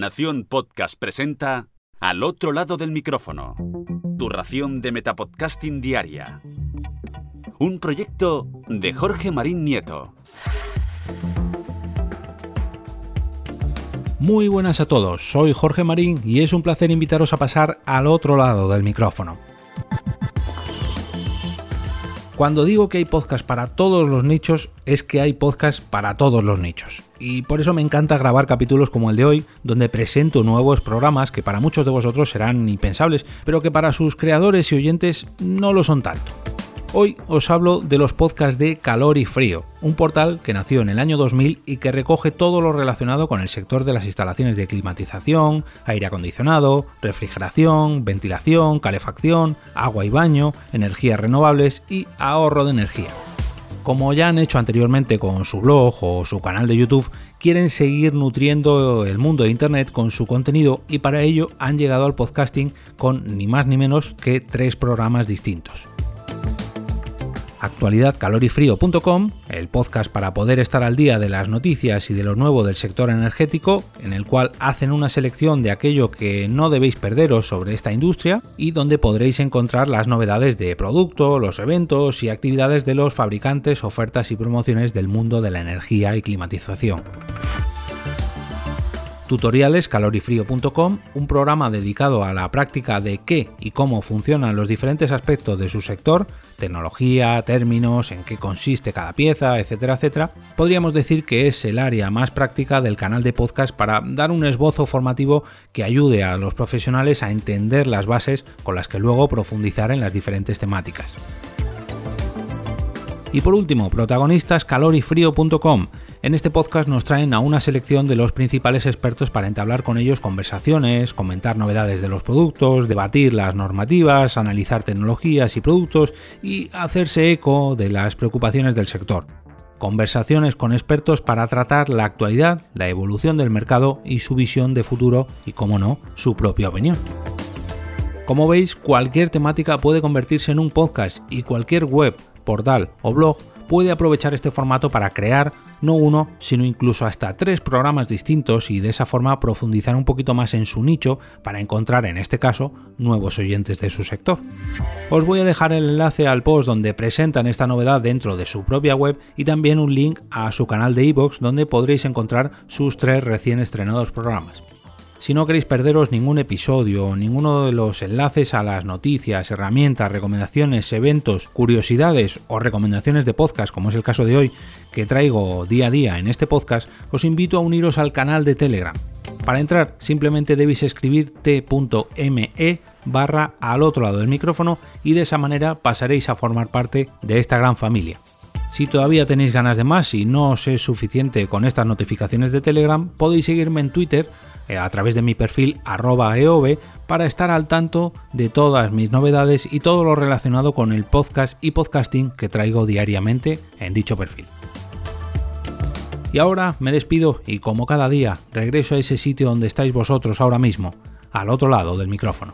Nación Podcast presenta Al otro lado del micrófono. Tu ración de Metapodcasting Diaria. Un proyecto de Jorge Marín Nieto. Muy buenas a todos, soy Jorge Marín y es un placer invitaros a pasar al otro lado del micrófono. Cuando digo que hay podcast para todos los nichos, es que hay podcast para todos los nichos. Y por eso me encanta grabar capítulos como el de hoy, donde presento nuevos programas que para muchos de vosotros serán impensables, pero que para sus creadores y oyentes no lo son tanto. Hoy os hablo de los podcasts de Calor y Frío, un portal que nació en el año 2000 y que recoge todo lo relacionado con el sector de las instalaciones de climatización, aire acondicionado, refrigeración, ventilación, calefacción, agua y baño, energías renovables y ahorro de energía. Como ya han hecho anteriormente con su blog o su canal de YouTube, quieren seguir nutriendo el mundo de Internet con su contenido y para ello han llegado al podcasting con ni más ni menos que tres programas distintos actualidadcalorifrío.com, el podcast para poder estar al día de las noticias y de lo nuevo del sector energético, en el cual hacen una selección de aquello que no debéis perderos sobre esta industria y donde podréis encontrar las novedades de producto, los eventos y actividades de los fabricantes, ofertas y promociones del mundo de la energía y climatización tutoriales calorifrío.com, un programa dedicado a la práctica de qué y cómo funcionan los diferentes aspectos de su sector, tecnología, términos, en qué consiste cada pieza, etcétera, etcétera, podríamos decir que es el área más práctica del canal de podcast para dar un esbozo formativo que ayude a los profesionales a entender las bases con las que luego profundizar en las diferentes temáticas. Y por último, protagonistas calorifrío.com en este podcast nos traen a una selección de los principales expertos para entablar con ellos conversaciones, comentar novedades de los productos, debatir las normativas, analizar tecnologías y productos y hacerse eco de las preocupaciones del sector. Conversaciones con expertos para tratar la actualidad, la evolución del mercado y su visión de futuro y, como no, su propia opinión. Como veis, cualquier temática puede convertirse en un podcast y cualquier web, portal o blog puede aprovechar este formato para crear no uno, sino incluso hasta tres programas distintos y de esa forma profundizar un poquito más en su nicho para encontrar en este caso nuevos oyentes de su sector. Os voy a dejar el enlace al post donde presentan esta novedad dentro de su propia web y también un link a su canal de iVoox donde podréis encontrar sus tres recién estrenados programas. Si no queréis perderos ningún episodio ninguno de los enlaces a las noticias, herramientas, recomendaciones, eventos, curiosidades o recomendaciones de podcast, como es el caso de hoy, que traigo día a día en este podcast, os invito a uniros al canal de Telegram. Para entrar simplemente debéis escribir t.me barra al otro lado del micrófono y de esa manera pasaréis a formar parte de esta gran familia. Si todavía tenéis ganas de más y no os es suficiente con estas notificaciones de Telegram, podéis seguirme en Twitter a través de mi perfil arroba eov para estar al tanto de todas mis novedades y todo lo relacionado con el podcast y podcasting que traigo diariamente en dicho perfil. Y ahora me despido y como cada día regreso a ese sitio donde estáis vosotros ahora mismo, al otro lado del micrófono.